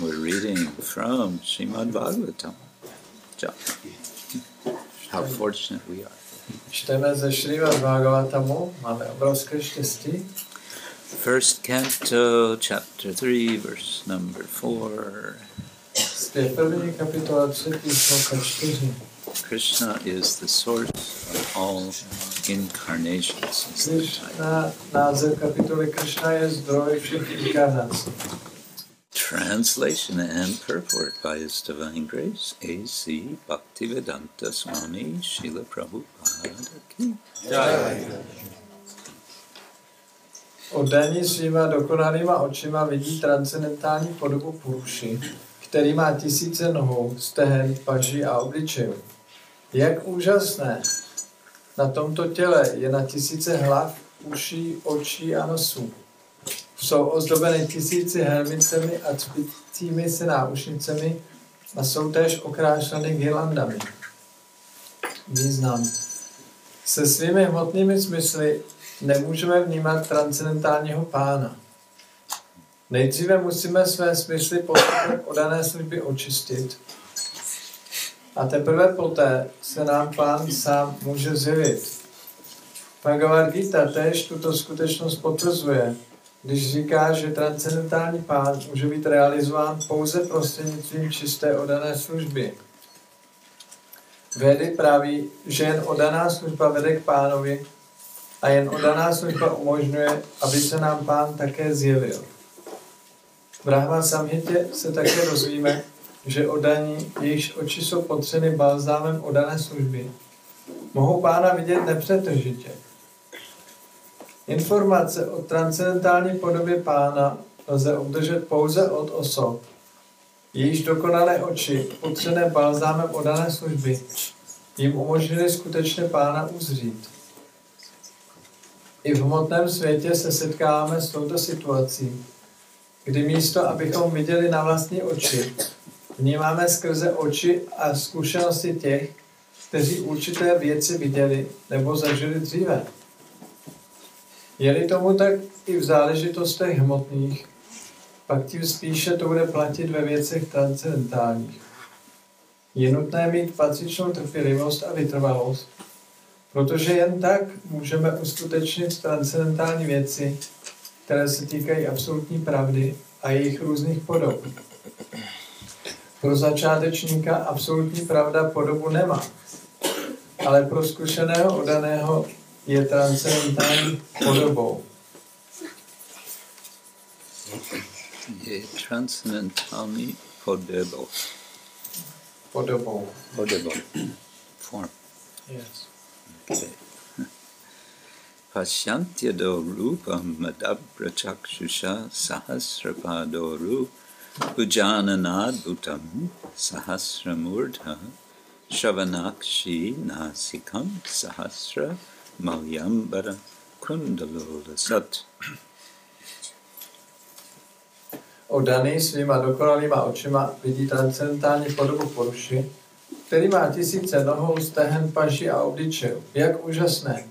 We're reading from Srimad Bhagavatam. So, how fortunate we are. Čteme ze Šrímad Bhagavatamu, máme obrovské štěstí. First canto, chapter 3, verse number 4. Zpěv první kapitola 3, písmka 4. Krishna is the source of all incarnations. is the title. Krishna, název kapitoly Krishna je zdroj všech inkarnací. Translation and purport by His Divine Grace, A.C. Bhaktivedanta Swami Srila Prabhupada Ki. Oddaní svýma dokonalýma očima vidí transcendentální podobu Puruši, který má tisíce nohou, stehen, paží a obličejů. Jak úžasné! Na tomto těle je na tisíce hlav, uší, očí a nosů. Jsou ozdobeny tisíci helmicemi a cpicími se náušnicemi a jsou též okrášleny girlandami. Význam. Se svými hmotnými smysly nemůžeme vnímat transcendentálního pána. Nejdříve musíme své smysly postupem odané služby očistit a teprve poté se nám pán sám může zjevit. Bhagavad Gita též tuto skutečnost potvrzuje, když říká, že transcendentální pán může být realizován pouze prostřednictvím čisté odané služby. Vědy praví, že jen odaná služba vede k pánovi a jen odaná služba umožňuje, aby se nám pán také zjevil. V Brahma Samhitě se také dozvíme, že odaní, jejichž oči jsou potřeny balzámem odané služby, mohou pána vidět nepřetržitě. Informace o transcendentální podobě pána lze obdržet pouze od osob, jejíž dokonalé oči, potřené balzámem odané služby, jim umožnili skutečně pána uzřít. I v hmotném světě se setkáváme s touto situací, kdy místo, abychom viděli na vlastní oči, vnímáme skrze oči a zkušenosti těch, kteří určité věci viděli nebo zažili dříve. Je-li tomu tak i v záležitostech hmotných, pak tím spíše to bude platit ve věcech transcendentálních. Je nutné mít patřičnou trpělivost a vytrvalost, protože jen tak můžeme uskutečnit transcendentální věci, které se týkají absolutní pravdy a jejich různých podob. Pro začátečníka absolutní pravda podobu nemá, ale pro zkušeného odaného je transcendentální podobou. Je transcendentální podobou. Podobou. Podobou. Form. Yes. Okay. Pasyantyado rupam madabrachakshusha sahasrapadoru ujananadbhutam sahasramurdha shavanakshi nasikam sahasra malyambara kundalola sat. Odaný svýma dokonalýma očima vidí transcendentální podobu poruši, který má tisíce nohou, stehen, paží a obličejů. Jak úžasné!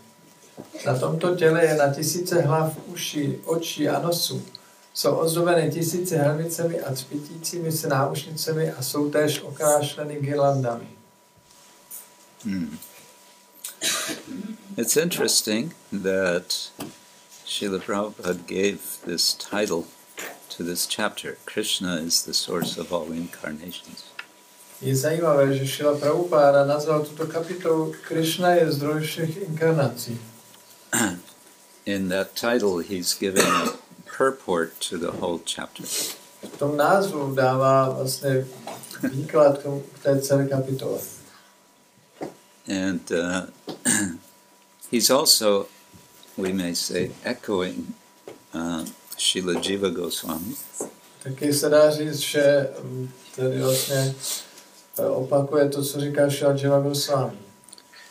Na tomto těle je na tisíce hlav, uší, očí a nosů. Jsou ozdobeny tisíce helmicemi a cpitícími se náušnicemi a jsou též okrášleny girlandami. Hmm. It's interesting that Srila Prabhupada gave this title to this chapter Krishna is the source of all incarnations. Je zajímavé, že Šríla Prabhupáda nazval tuto kapitolu Krishna je zdroj všech inkarnací. In that title, he's giving a purport to the whole chapter. V tom názvu dává vlastně výklad k té celé kapitole. And uh, he's also, we may say, echoing uh, Jiva Goswami, Taky se dá říct, že mm, tedy vlastně eh, opakuje to, co říká Jiva Goswami.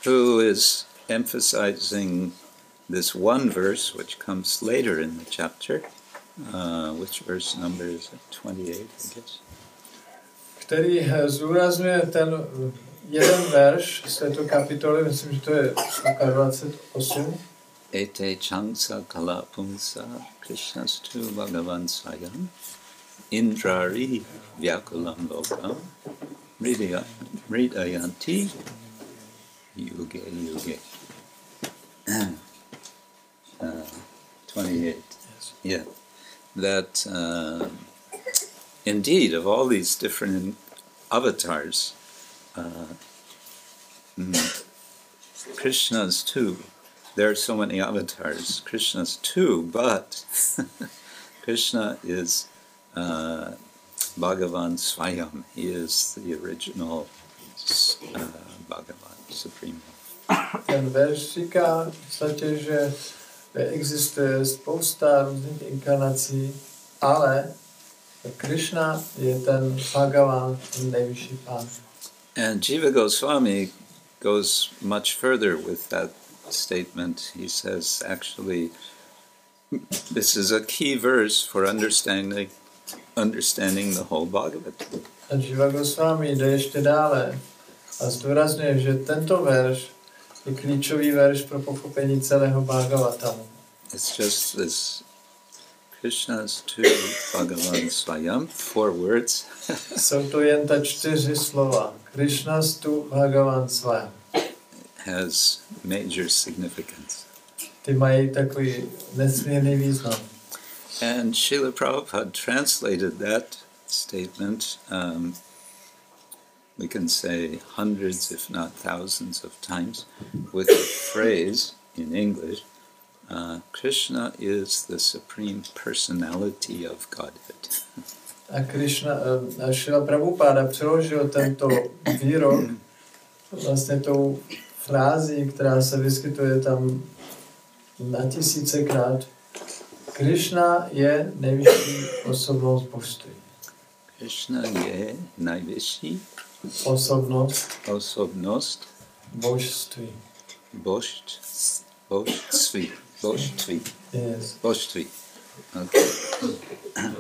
who is emphasizing this one verse which comes later in the chapter. Uh, which verse number is it? 28, I guess. který eh, zúrazňuje ten jeden verš z této kapitoly, myslím, že to je sloka 28, Ete changsa kala pungsa krishnastu bhagavan svayam indrari vyakulam lokam mridaya- mridayanti yuge yuge. Uh, 28. Yeah. That uh, indeed, of all these different avatars, uh, mm, Krishnas tu. There are so many avatars. Krishnas tu, but Krishna is uh, Bhagavan Swayam. He is the original uh, Bhagavan, Supreme. Ten verš říká v podstatě, že existuje spousta různých inkarnací, ale Krishna je ten Bhagavan, ten nejvyšší pán. And Jiva Goswami goes much further with that statement. He says, actually, this is a key verse for understanding understanding the whole Bhagavad. A Jiva Goswami jde ještě dále a zdůrazňuje, že tento verš je klíčový verš pro pochopení celého Bhagavatamu. It's just this Krishnas tu Bhagavan Swayam, four words, Jsou to jen ta čtyři slova. Krishna's stu Bhagavan Svayam. has major significance. Ty mají takový nesmírný význam. And Srila Prabhupada translated that statement, um, we can say hundreds, if not thousands of times, with the phrase in English uh, Krishna is the supreme personality of Godhead. A Krishna, a Šila Prabhupada přeložil tento výrok vlastně tou frází, která se vyskytuje tam na tisícekrát. Krishna je nejvyšší osobnost božství. Krishna je najvyšší Osobnost osobnost božství. božství. Božství. Božství. Yes. Božství. Okay.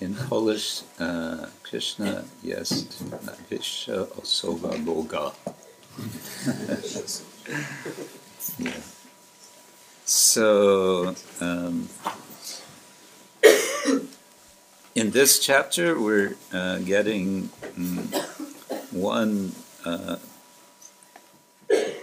In Polish, uh, Krishna jest najwyższa osoba Boga. yeah. So, um, in this chapter, we're uh, getting mm, one. Uh,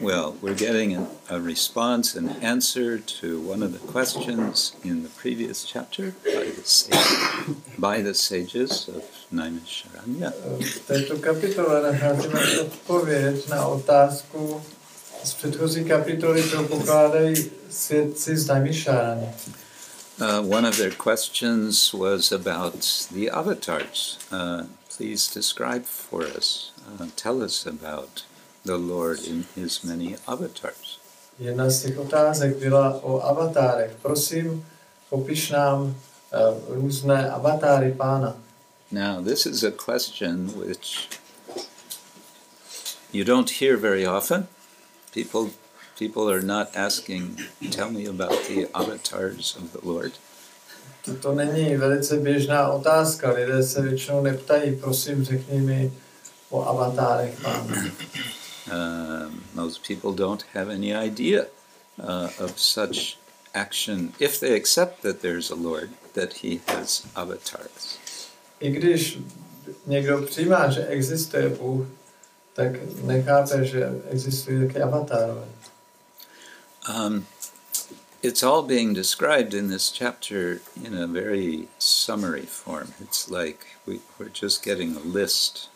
well, we're getting an, a response and answer to one of the questions in the previous chapter by the, sage, by the sages of Naimisharanya. V této kapitole nacházíme odpověď na otázku z předchozí kapitoly, kterou pokládají svědci z Naimišárany. Uh, one of their questions was about the avatars. Uh, please describe for us, uh, tell us about the Lord in his many avatars. Jedna z těch otázek byla o avatárech. Prosím, popiš nám uh, různé avatáry pána. Now, this is a question which you don't hear very often. People, people are not asking, "Tell me about the avatars of the Lord." To není velice běžná otázka. Lidé se většinou neptají, prosím, řekni mi o avatárech pána. Um, most people don't have any idea uh, of such action if they accept that there's a Lord, that He has avatars. I když někdo přijímá, že existuje Bůh, tak nechápe, že existují taky avatárové. Um, it's all being described in this chapter in a very summary form. It's like we, we're just getting a list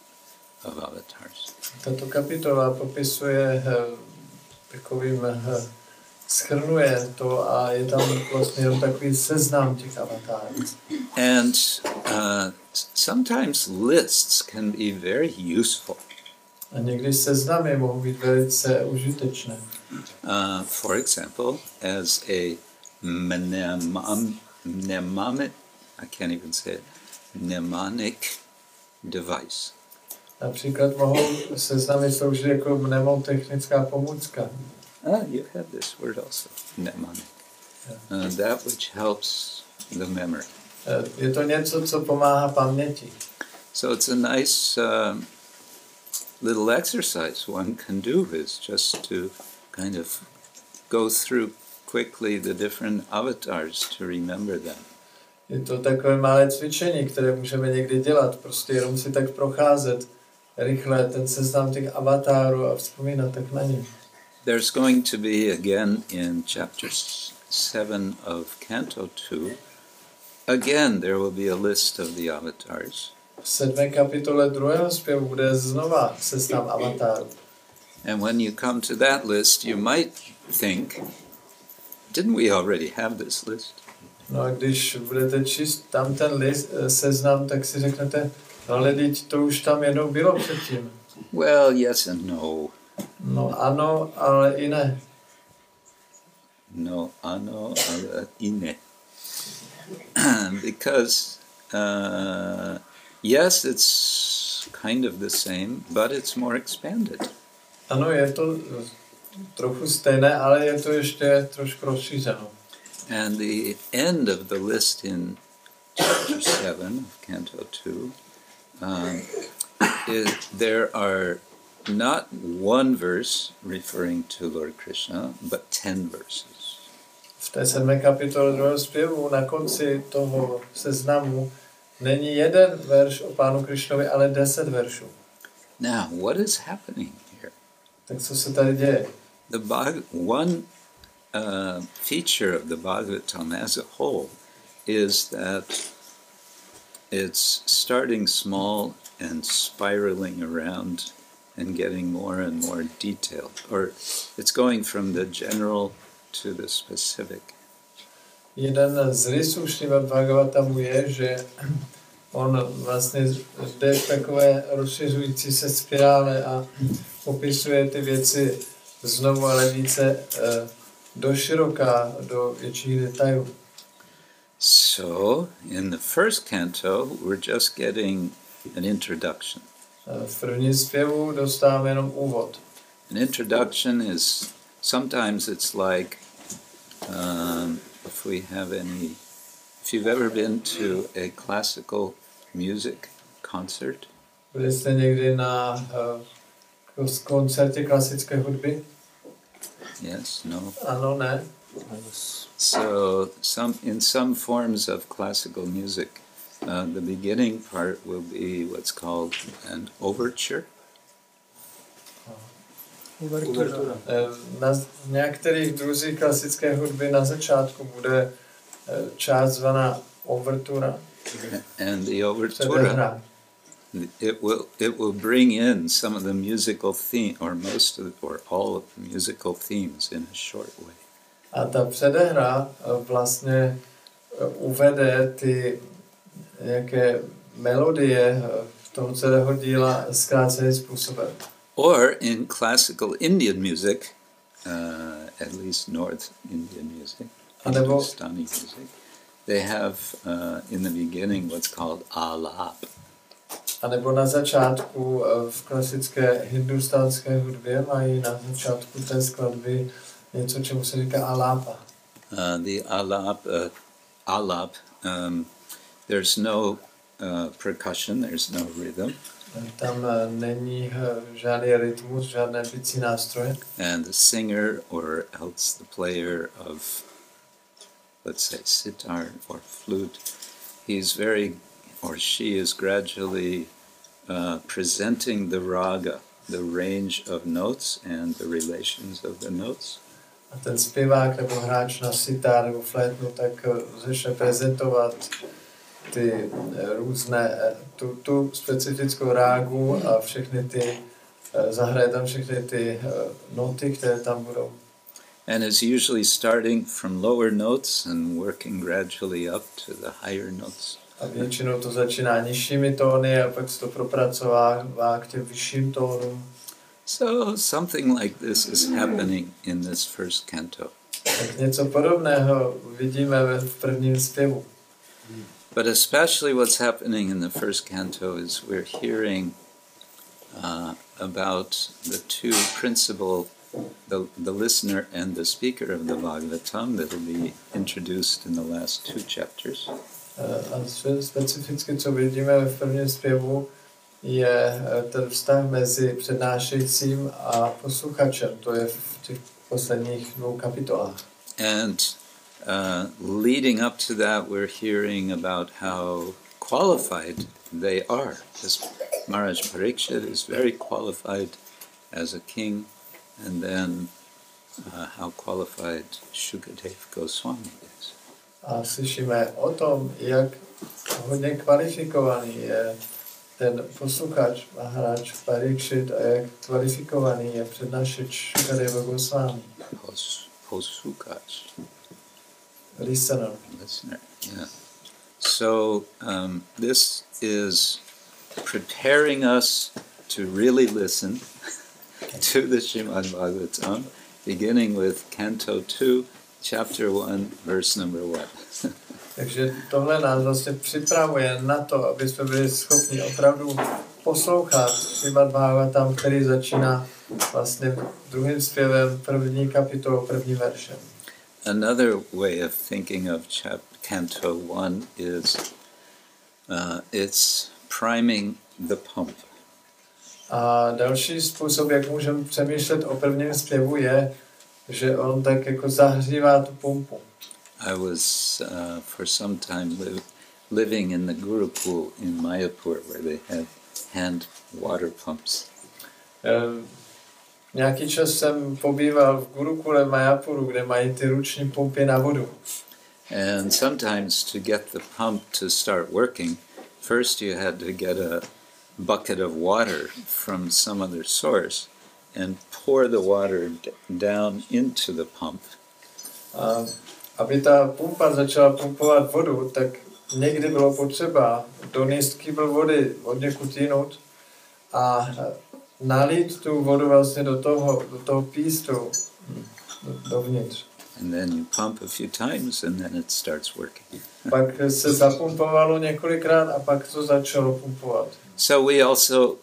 of avatars. Tato kapitola popisuje eh, takovým, eh, schrnuje to a je tam vlastně jenom takový seznam těch avatárů. And uh, sometimes lists can be very useful. A někdy seznamy mohou být velice užitečné. Uh, for example, as a mnemonic, I can't even say it, mnemonic device. Například mohou seznamy sloužit jako mnemotechnická pomůcka. Ah, you have this word also, mnemonic. Uh, that which helps the memory. Eh, Je to něco, co pomáhá paměti. So it's a nice um, little exercise one can do is just to kind of go through quickly the different avatars to remember them. Je to takové malé cvičení, které můžeme někdy dělat, prostě jenom si tak procházet rychle ten seznam těch avatárů a vzpomínat tak na ně. There's going to be again in chapter 7 of Canto 2, again there will be a list of the avatars. V sedmé kapitole druhého zpěvu bude znova seznam avatárů. And when you come to that list, you might think, didn't we already have this list? No a když budete číst tam ten list, eh, seznam, tak si řeknete, ale teď to už tam jednou bylo předtím. Well, yes and no. No ano, ale i ne. No, ano, ale i ne. because, uh, yes, it's kind of the same, but it's more expanded. Ano, je to trochu stejné, ale je to ještě trošku rozšířeno. And the end of the list in chapter 7 of Canto 2, um, is, there are not one verse referring to Lord Krishna, but 10 verses. V té sedmé kapitole druhého zpěvu na konci toho seznamu není jeden verš o Pánu Krišnovi, ale deset veršů. Now, what is happening here? Tak co se tady děje? The Bhag- one uh, feature of the Bhagavatam as a whole is that it's starting small and spiraling around and getting more and more detailed, or it's going from the general to the specific. Jeden z rysů Šrivad Bhagavatamu je, že on vlastně jde v takové rozšiřující se spirále a popisuje ty věci znovu, ale více eh, do široká, do větších detailů. So, in the first canto, we're just getting an introduction. Eh, V prvním zpěvu dostáváme jenom úvod. An introduction is sometimes it's like um, if we have any, if you've ever been to a classical music concert, Byli jste někdy na uh, koncertě klasické hudby? yes, no. Ano, ne? So some in some forms of classical music, uh, the beginning part will be what's called an overture, Eh, Na z- některých druzích klasické hudby na začátku bude eh, část zvaná overtura, and the overture it will it will bring in some of the musical theme or most of or all of the musical themes in a short way. A ta předehra eh, vlastně eh, uvede ty nějaké melodie eh, toho celého díla zkráceným způsobem. Or in classical Indian music, uh, at least North Indian music, Hindustani music, they have uh, in the beginning what's called alap. A nebo na začátku eh, v klasické hindustánské hudbě mají na začátku té skladby čemu se říká alápa. Uh, the alap, uh, alap, um, there's no uh, percussion, there's no rhythm, Tam eh, není eh, žádný rytmus, žádné bicí nástroje. and the singer or else the player of, let's say, sitar or flute, he's very, or she is gradually uh, presenting the raga, the range of notes and the relations of the notes. A ten zpěvák nebo hráč na sitar nebo flétnu tak eh, začne prezentovat ty eh, různé, eh, tu, tu specifickou rágu a všechny ty, zahraje tam všechny ty noty, které tam budou. and is usually starting from lower notes and working gradually up to the higher notes. A většinou to začíná nižšími tóny a pak se to propracovává k těm vyšším tónům. So something like this is happening in this first canto. Něco podobného vidíme v prvním zpěvu. But especially what's happening in the first canto is we're hearing uh, about the two principal, the, the listener and the speaker of the Bhagavatam that will be introduced in the last two chapters. Eh, A spe- specificky, co vidíme v prvním zpěvu, je eh, ten vztah mezi přednášejícím a posluchačem. To je v těch posledních dvou kapitolách. And uh, leading up to that, we're hearing about how qualified they are. This Maharaj Parikshit is very qualified as a king, and then uh, how qualified Shukadev Goswami is. A slyšíme o tom, jak hodně kvalifikovaný je ten posluchač Maharaj Parikshit a jak kvalifikovaný je přednášeč Shukadeva Goswami. Pos, posukach, Listener. listener. Yeah. So um, this is preparing us to really listen to the Shrimad Bhagavatam, beginning with Canto 2, Chapter 1, verse number 1. Takže tohle nás vlastně připravuje na to, aby jsme byli schopni opravdu poslouchat Srimad Bhagavatam, který začíná vlastně druhým zpěvem první kapitolou, první veršem. Another way of thinking of chap- Canto 1 is uh, it's priming the pump. A další způsob, jak můžeme přemýšlet o prvním zpěvu, je, že on tak jako zahřívá tu pumpu. I was uh, for some time li- living in the Gurukul in Mayapur where they had hand water pumps. Ehm, Nějaký čas jsem pobýval v Gurukule Mayapuru, kde mají ty ruční pumpy na vodu. And sometimes to get the pump to start working, first you had to get a bucket of water from some other source and pour the water d- down into the pump. A aby ta pumpa začala pumpovat vodu, tak někdy bylo potřeba donést kýbl vody od někud jinut a nalít tu vodu vlastně do toho, do toho pístu do- dovnitř. And then you pump a few times and then it starts working. Pak se zapumpovalo několikrát a pak to začalo pumpovat. So we also uh,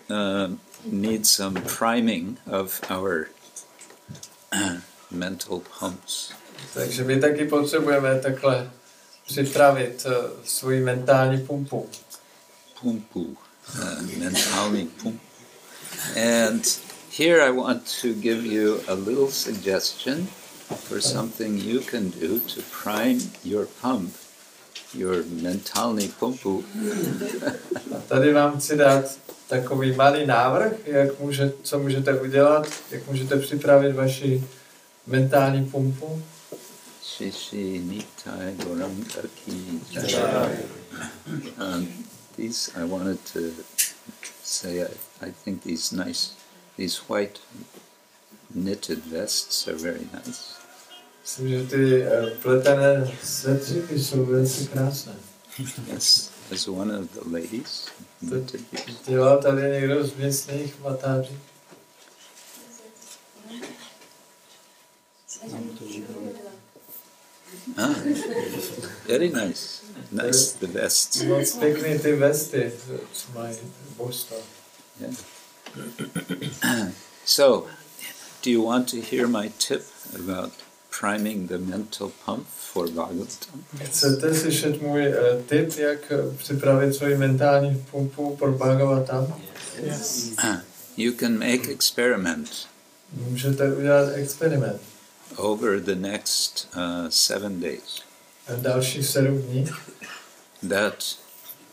need some priming of our mental pumps. Takže my taky potřebujeme takhle připravit uh, svoji mentální pumpu. Pumpu, uh, mentalni pump. And here I want to give you a little suggestion for something you can do to prime your pump, your mentalni pumpu. A tady vám chci dát takový malý návrh, jak může, co můžete udělat, jak můžete připravit vaši mentální pumpu. Shishi Nitai Gauranga Ki Um, these I wanted to say. I, I think these nice, these white knitted vests are very nice. Myslím, že ty pletené svetříky jsou velice krásné. Yes, as one of the ladies knitted these. Dělal tady někdo z místních matáří? Ah, very nice. Nice the vests. Moc pěkný ty vesty, co mají božstva. So, do you want to hear my tip about priming the mental pump for Bhagavatam? Chcete slyšet můj eh, tip, jak eh, připravit svoji mentální pumpu pro Bhagavatam? Yes. You can make experiment Můžete udělat experiment. Over the next uh, seven days. A dalších sedm dní, that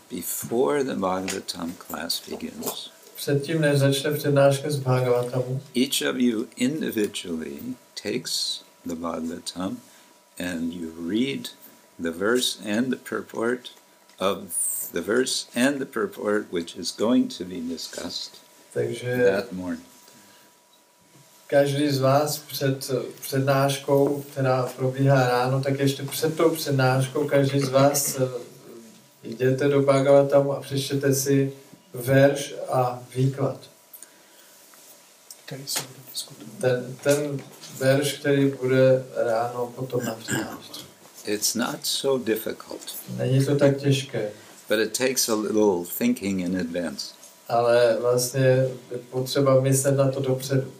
before the Bhagavatam class begins, předtím, než začne přednáška z Bhagavatamu, each of you individually takes the Bhagavatam and you read the verse and the purport of the verse and the purport which is going to be discussed takže that morning. Každý z vás před přednáškou, která probíhá ráno, tak ještě před tou přednáškou každý z vás eh, jděte do Bhagavatamu a přečtěte si verš a výklad. který se bude diskutovat. Ten, ten verš, který bude ráno potom na přednášce. It's not so difficult, Není to tak těžké, but it takes a little thinking in advance. ale vlastně je potřeba myslet na to dopředu.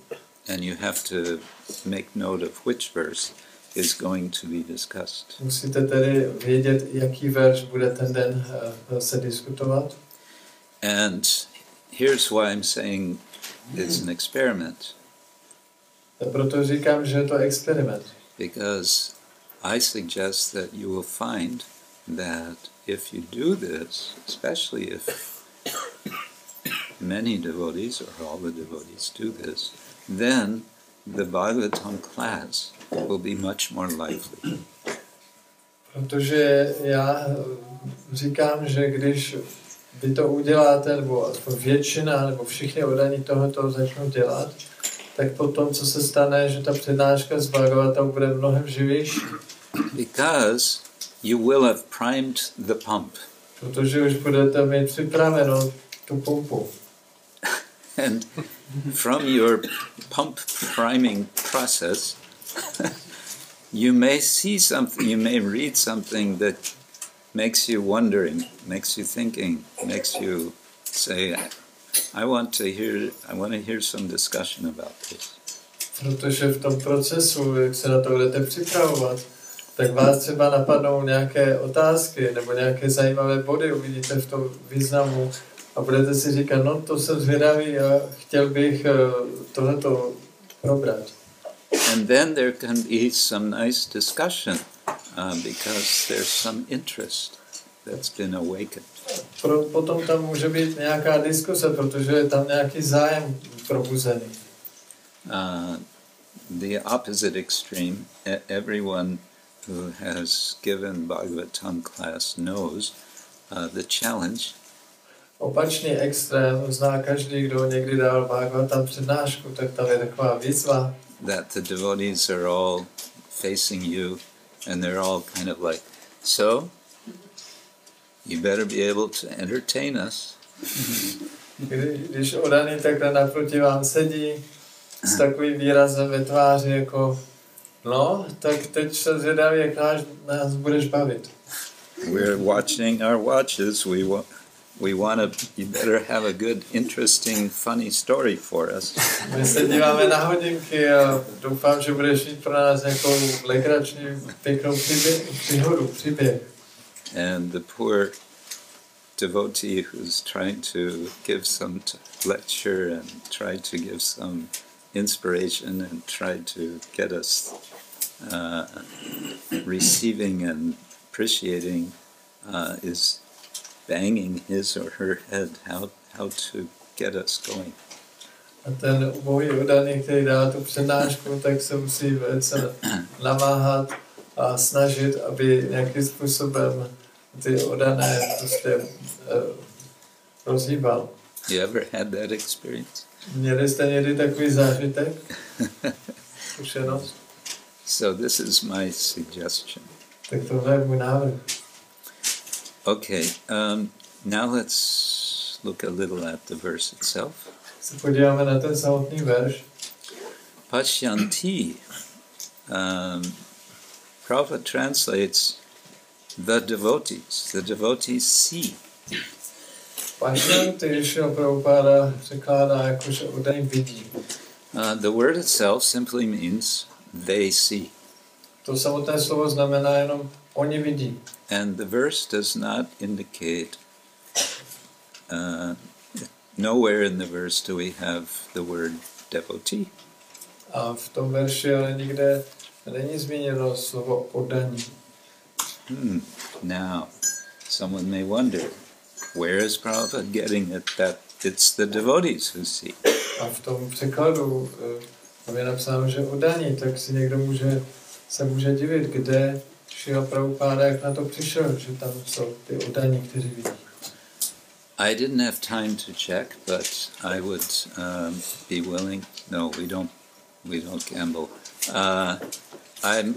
And you have to make note of which verse is going to be discussed. Musíte tedy vědět, jaký verš bude ten den eh, se diskutovat. And here's why I'm saying it's an experiment. A proto říkám, že je to experiment. because I suggest that you will find that if you do this, especially if many devotees or all the devotees do this, then the Bhagavatam class will be much more lively. Protože já říkám, že když vy to uděláte, nebo většina, nebo všichni oddaní tohoto začnou dělat, tak potom, co se stane, že ta přednáška z Bhagavatam bude mnohem živější. Because you will have primed the pump. Protože už budete mít připraveno tu pumpu. And from your pump priming process, you may see something, you may read something that makes you wondering, makes you thinking, makes you say, I want to hear, I want to hear some discussion about this. Protože v tom procesu, jak se na to budete připravovat, tak vás třeba napadnou nějaké otázky nebo nějaké zajímavé body, uvidíte v tom významu a budete si říkat, no to jsem zvědavý a chtěl bych eh, tohleto probrat. And then there can be some nice discussion uh, because there's some interest that's been awakened. Pro, potom tam může být nějaká diskuse, protože je tam nějaký zájem probuzený. Uh, the opposite extreme, e- everyone who has given Bhagavatam class knows uh, the challenge Opačný extrém zná každý, kdo někdy dal Bhagavatam přednášku, tak tam je taková výzva, that the devotees are all facing you and they're all kind of like, so you better be able to entertain us. kdy, když odaný takhle naproti vám sedí s takovým výrazem ve tváři jako no, tak teď se zvědavý, jak nás, nás budeš bavit. We're watching our watches. We want. We want to. You better have a good, interesting, funny story for us. My se díváme na hodinky a doufám, že budeš mít pro nás nějakou legrační, pěknou příhodu, příběh. And the poor devotee who's trying to give some t- lecture and try to give some inspiration and try to get us uh, receiving and appreciating uh, is banging his or her head how, how to get us going. A ten ubohý udaný, který dá tu přednášku, tak se musí velice namáhat a snažit, aby nějakým způsobem ty odané prostě uh, rozhýbal. You ever had that experience? Měli jste někdy takový zážitek, zkušenost? So this is my suggestion. Tak tohle je můj návrh. Okay, um, now let's look a little at the verse itself. Se podíváme na ten samotný verš. Pashyanti. Um, Prabhupada translates the devotees. The devotees see. Pašyanty Šríla Prabhupáda překládá jako, že odaný vidí. Uh, the word itself simply means they see. To samotné slovo znamená jenom oni vidí. And the verse does not indicate, uh, nowhere in the verse do we have the word devotee. A v tom verši ale nikde není zmíněno slovo oddaní. Hmm. Now, someone may wonder, where is Prabhupada getting it that it's the devotees who see? A v tom překladu eh, tam je napsáno, že oddaní, tak si někdo může, se může divit, kde Šila Prabhupáda, jak na to přišel, že tam jsou ty oddaní, kteří vidí. I didn't have time to check, but I would um, be willing. No, we don't. We don't gamble. Uh, I'm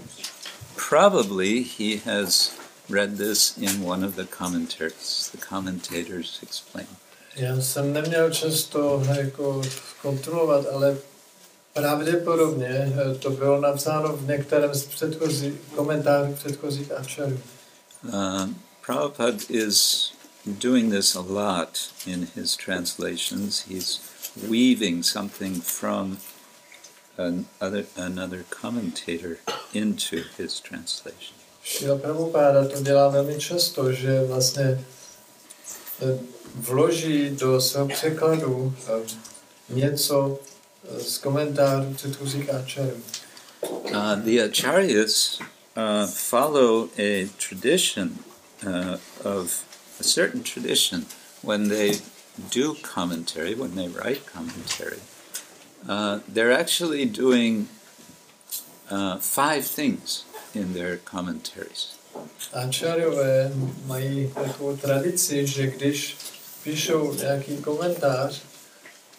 probably he has read this in one of the commentaries. The commentators explain. Já jsem neměl čas to jako kontrolovat, ale pravděpodobně eh, to bylo napsáno v některém z předchozích komentářů předchozích ačarů. Uh, Prabhupada is doing this a lot in his translations. He's weaving something from an other, another commentator into his translation. Šila Prabhupáda to dělá velmi často, že vlastně eh, vloží do svého překladu eh, něco eh, z komentářů předchozích ačarů. Uh, the acharyas uh, follow a tradition uh, of a certain tradition when they do commentary, when they write commentary. Uh, they're actually doing uh, five things in their commentaries. Áčarové mají takovou tradici, že když píšou nějaký komentář,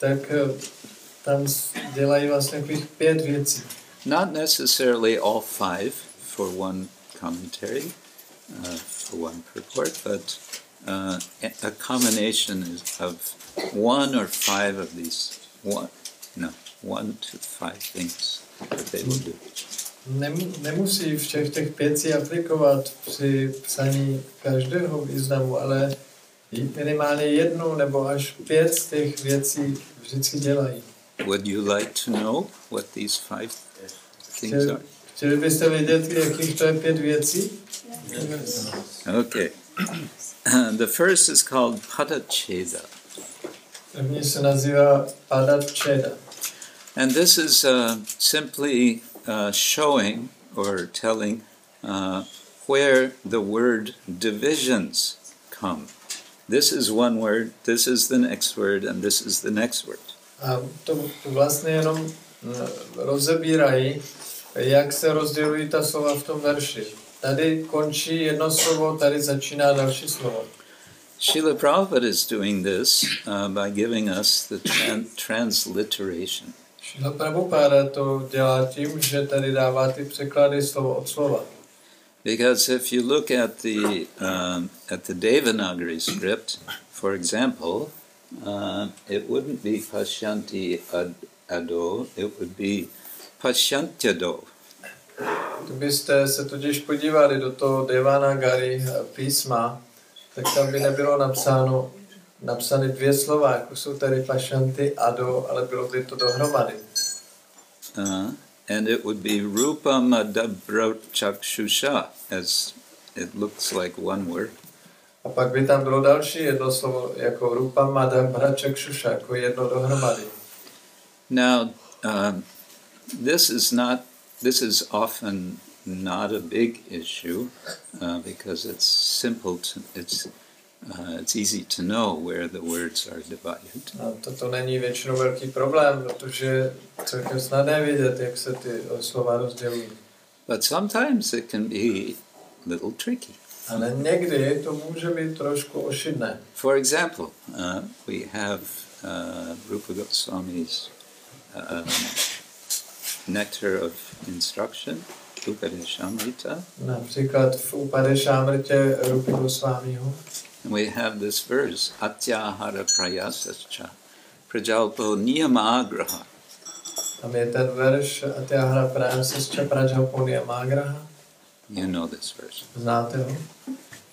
tak tam dělají vlastně takových pět věcí. Not necessarily all five for one commentary, uh, for one purport, but uh, a- combination is of one or five of these. One, no, one to five things that they will do. Nem, nemusí všech těch věcí aplikovat při psaní každého významu, ale minimálně jednu nebo až pět z těch věcí vždycky dělají. Would you like to know what these five things are? chtěli vědět, jakých to je pět věcí? Okay. the first is called Padacheda. První se nazývá Padat And this is uh, simply uh, showing or telling uh, where the word divisions come. This is one word, this is the next word, and this is the next word. A to, to vlastně jenom mm, rozebírají, jak se rozdělují ta slova v tom verši. Tady končí jedno slovo, tady začíná další slovo. Srila Prabhupada is doing this uh, by giving us the tran- transliteration. Šila Prabhupáda to dělá tím, že tady dává ty překlady slovo od slova. Because if you look at the um, at the Devanagari script, for example, uh, it wouldn't be Pashyanti ad, ado, it would be Pashyantyado. Kdybyste se totiž podívali do toho Devanagari písma, tak tam by nebylo napsáno, napsány dvě slova, jako jsou tady pašanty a do, ale bylo by to dohromady. Uh, and it would be Rupa Madabrochakshusha, as it looks like one word. A pak by tam bylo další jedno slovo, jako rupa mada braček šuša, jako jedno dohromady. Now, um, this is not. This is often not a big issue uh, because it's simple. To, it's uh, it's easy to know where the words are divided. A toto není většinou velký problém, protože je celkem snadné vidět, jak se ty slova rozdělují. But sometimes it can be a little tricky. Ale někdy to může být trošku ošidné. For example, uh, we have uh, Rupa Goswami's um, Nectar of Instruction, Upadeshamrita, Například v Upade Šámrtě Rupy Gosvámího. and we have this verse, Atyahara Prayasascha, Prajalpo Niyamagraha. Tam je ten verš Atyahara Prám Sesča Prajhapunya Magraha. You know this verse. Znáte ho?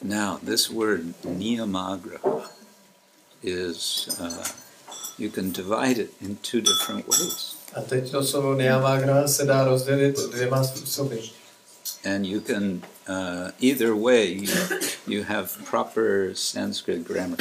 Now, this word Niyamagraha is, uh, you can divide it in two different ways. A teď to slovo Niyamagraha se dá rozdělit dvěma způsoby. And you can, uh, either way, you, you have proper Sanskrit grammar.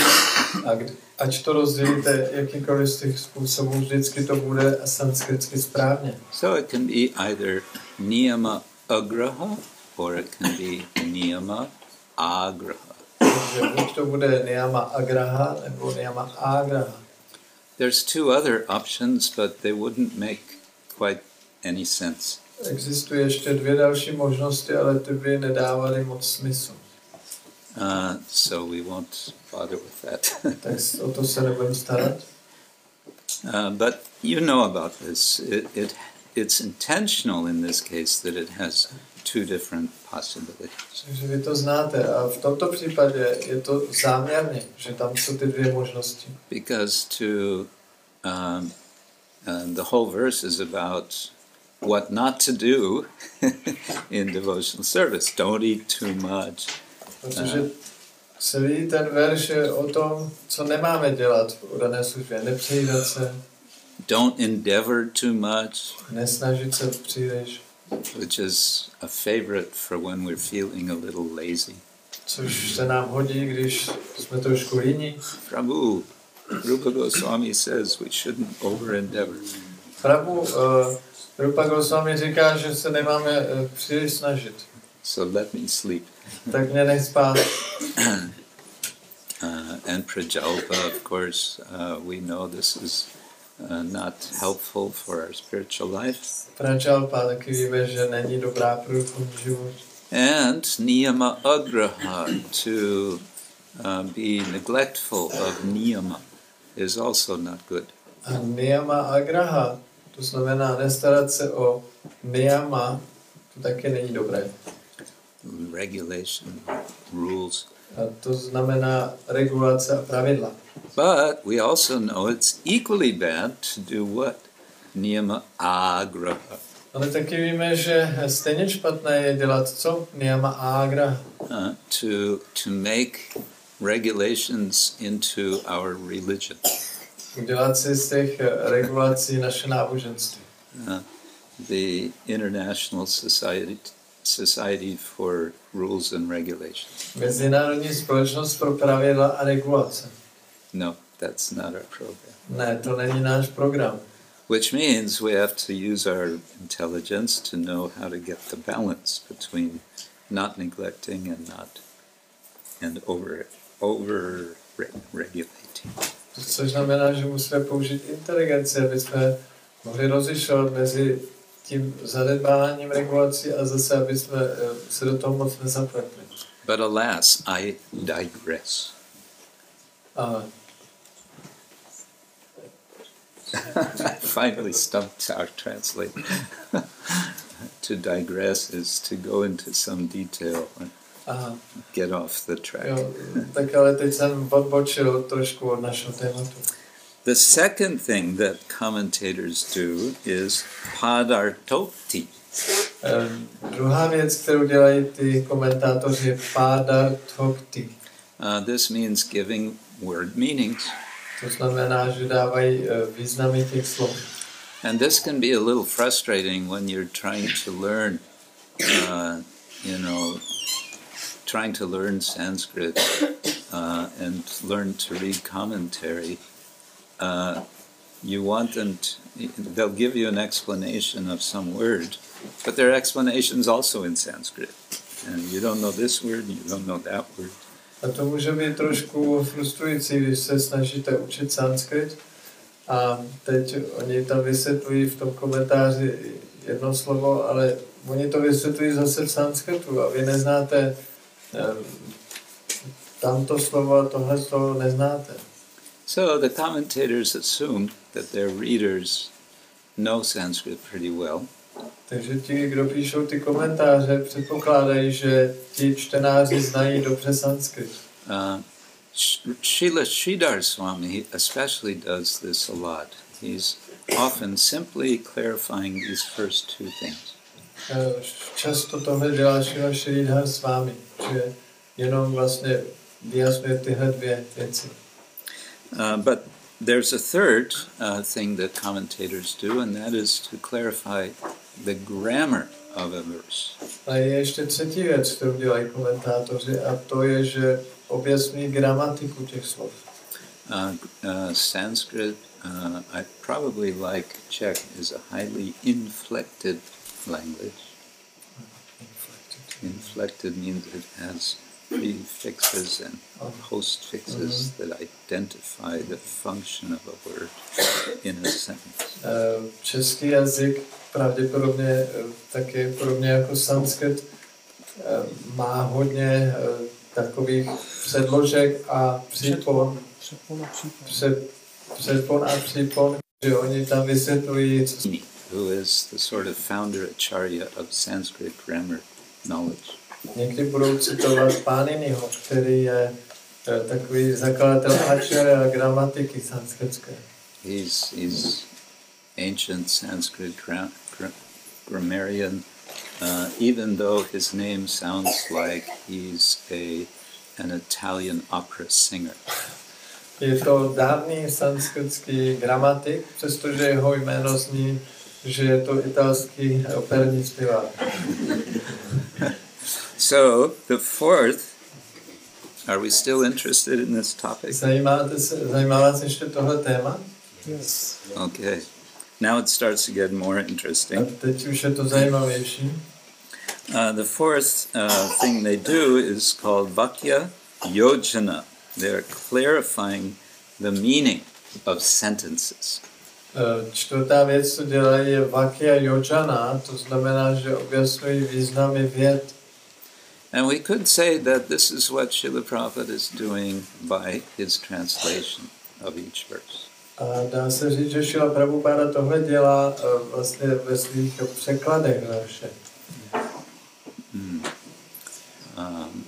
A kdy, ať to rozdělíte jakýkoliv z těch způsobů, vždycky to bude sanskritsky správně. So it can be either niyama agraha or it can be niyama agraha. Takže buď to bude Niyama Agraha nebo Niyama Agraha. There's two other options, but they wouldn't make quite any sense. Existuje ještě dvě další možnosti, ale ty by nedávaly moc smysl. Uh, so we won't bother with that. Tak s- o to se nebudeme starat. uh, but you know about this. It, it, it's intentional in this case that it has two different possibilities. Takže vy to znáte a v tomto případě je to záměrně, že tam jsou ty dvě možnosti. Because to um, uh, the whole verse is about what not to do in devotional service. Don't eat too much. Protože celý ten verš je o tom, co nemáme dělat v dané službě. Nepřejídat se, Don't endeavor too much, nesnažit se příliš, which is a favorite for when we're feeling a little lazy. což se nám hodí, když jsme trošku líní. Prabhu, Rupa Goswami says we shouldn't over endeavor. Prabhu uh, Rupa Goswami říká, že se nemáme uh, příliš snažit. so let me sleep. tak mě nech spát. Uh, and Prajalpa, of course, uh, we know this is uh, not helpful for our spiritual life. Prajalpa taky víme, že není dobrá pro duchovní život. And Niyama Agraha, to uh, be neglectful of Niyama, is also not good. A niyama agraha, to znamená nestarat se o niyama, to taky není dobré. Regulation, rules. To znamená regulace a pravidla. But we also know it's equally bad to do what? Niyama Agraha. Ale taky víme, že stejně špatné je dělat co? Niyama agra. uh, to to make regulations into our religion. Si z těch eh, regulací naše náboženství. Uh, the International Society Society for Rules and Regulations. Mezinárodní společnost pro pravidla a regulace. No, that's not our program. Ne, to není náš program. Which means we have to use our intelligence to know how to get the balance between not neglecting and not and over over re- regulating. Což znamená, že musíme použít inteligenci, aby jsme mohli rozlišovat mezi tím zanedbáváním regulací a zase, aby jsme eh, se do toho moc nezapletli. But alas, I digress. A finally stumped our translator. to digress is to go into some detail and Aha, get off the track. jo, tak ale teď jsem odbočil trošku od našeho tématu. The second thing that commentators do is padarthokti. Ehm, druhá věc, kterou dělají ty komentátoři, je páda. Uh, this means giving word meanings. To znamená, že dávají eh, významy těch slov. And this can be a little frustrating when you're trying to learn, uh, you know, trying to learn Sanskrit uh, and learn to read commentary. You want them to, they'll give you an explanation of some word, but their explanation's also in Sanskrit. And you don't know this word, you don't know that word. A to může být trošku frustrující, když se snažíte učit sanskrit a teď oni tam vysvětlují v tom komentáři jedno slovo, ale oni to vysvětlují zase v sanskritu a vy neznáte um, tamto slovo a tohle slovo neznáte. So the commentators assume that their readers know Sanskrit pretty well. Takže ti, kdo píšou ty komentáře, předpokládají, že ti čtenáři znají dobře sanskrit. Uh, Srila Sridhar Swami especially does this a lot. He's often simply clarifying these first two things. Eh, Často tohle dělá Šríla Šrídhar Svámí, že jenom vlastně vyjasňuje tyhle dvě věci. Uh, but there's a third uh, thing that commentators do, and that is to clarify the grammar of a verse. A je ještě třetí věc, kterou dělají komentátoři, a to je, že objasní gramatiku těch slov. Uh, uh, Sanskrit, uh, I probably like Czech, is a highly inflected language. Inflected means it has prefixes and postfixes that identify the function of a word in a sentence. Eh, Český jazyk pravděpodobně eh, taky podobně jako sanskrit eh, má hodně eh, takových předložek a přípon, před, předpon a přípon, že oni tam vysvětlují, co Who is the sort of founder acharya of Sanskrit grammar knowledge. Někdy budou citovat Pániniho, který je takový zakladatel ačarya gramatiky sanskritské. He's, he's ancient Sanskrit gra- gra- grammarian, uh, even though his name sounds like he's a, an Italian opera singer. Je to dávný sanskritský gramatik, přestože jeho jméno zní, že je to italský operní zpěvák. So the fourth, are we still interested in this topic? Zajímáte se, zajímá vás ještě tohle téma? Okay. Now it starts to get more interesting. teď už je to zajímavější. Uh, the fourth uh, thing they do is called Vakya Yojana. They're clarifying the meaning of sentences. Eh, Čtvrtá věc, co dělají, je Vakya Yojana, to znamená, že objasňují významy věd. And we could say that this is what Srila Prabhupada is doing by his translation of each verse. A dá se říct, že Šríla Prabhupáda tohle dělá vlastně ve svých překladech verše. Um,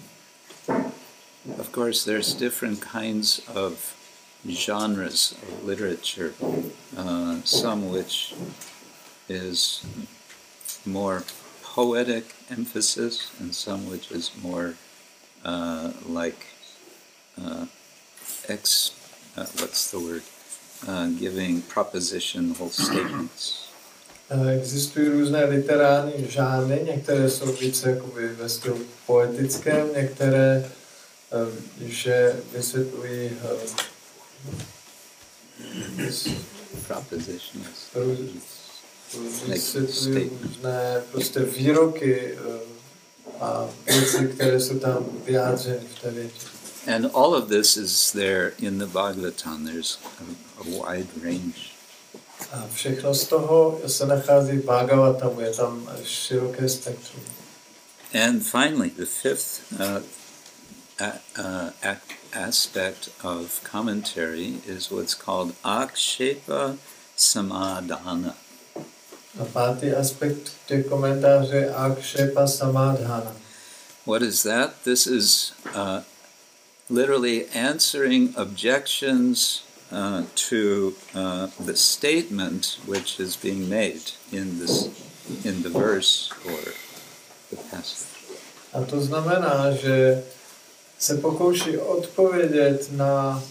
of course, there's different kinds of genres of literature, uh, some which is more poetic emphasis, and some which is more uh, like uh, ex. Uh, what's the word? Uh, giving whole statements. Eh, Existují různé literární žánry, některé jsou více jakoby ve stylu poetickém, některé eh, že vysvětlují vys- Propositionals. růz- vysvětlují statement. různé prostě výroky a věci, které jsou tam vyjádřeny v té větě. And all of this is there in the Bhagavatam. There's a, a wide range. A všechno z toho se nachází v Bhagavatamu, je tam široké spektrum. And finally, the fifth uh, a, uh, ac- aspect of commentary is what's called akshepa samadhana. A pátý aspekt těch komentářů Akshepa Samadhana. What is that? This is uh, literally answering objections uh, to uh, the statement which is being made in this in the verse or the passage. A to znamená, že se pokouší odpovědět na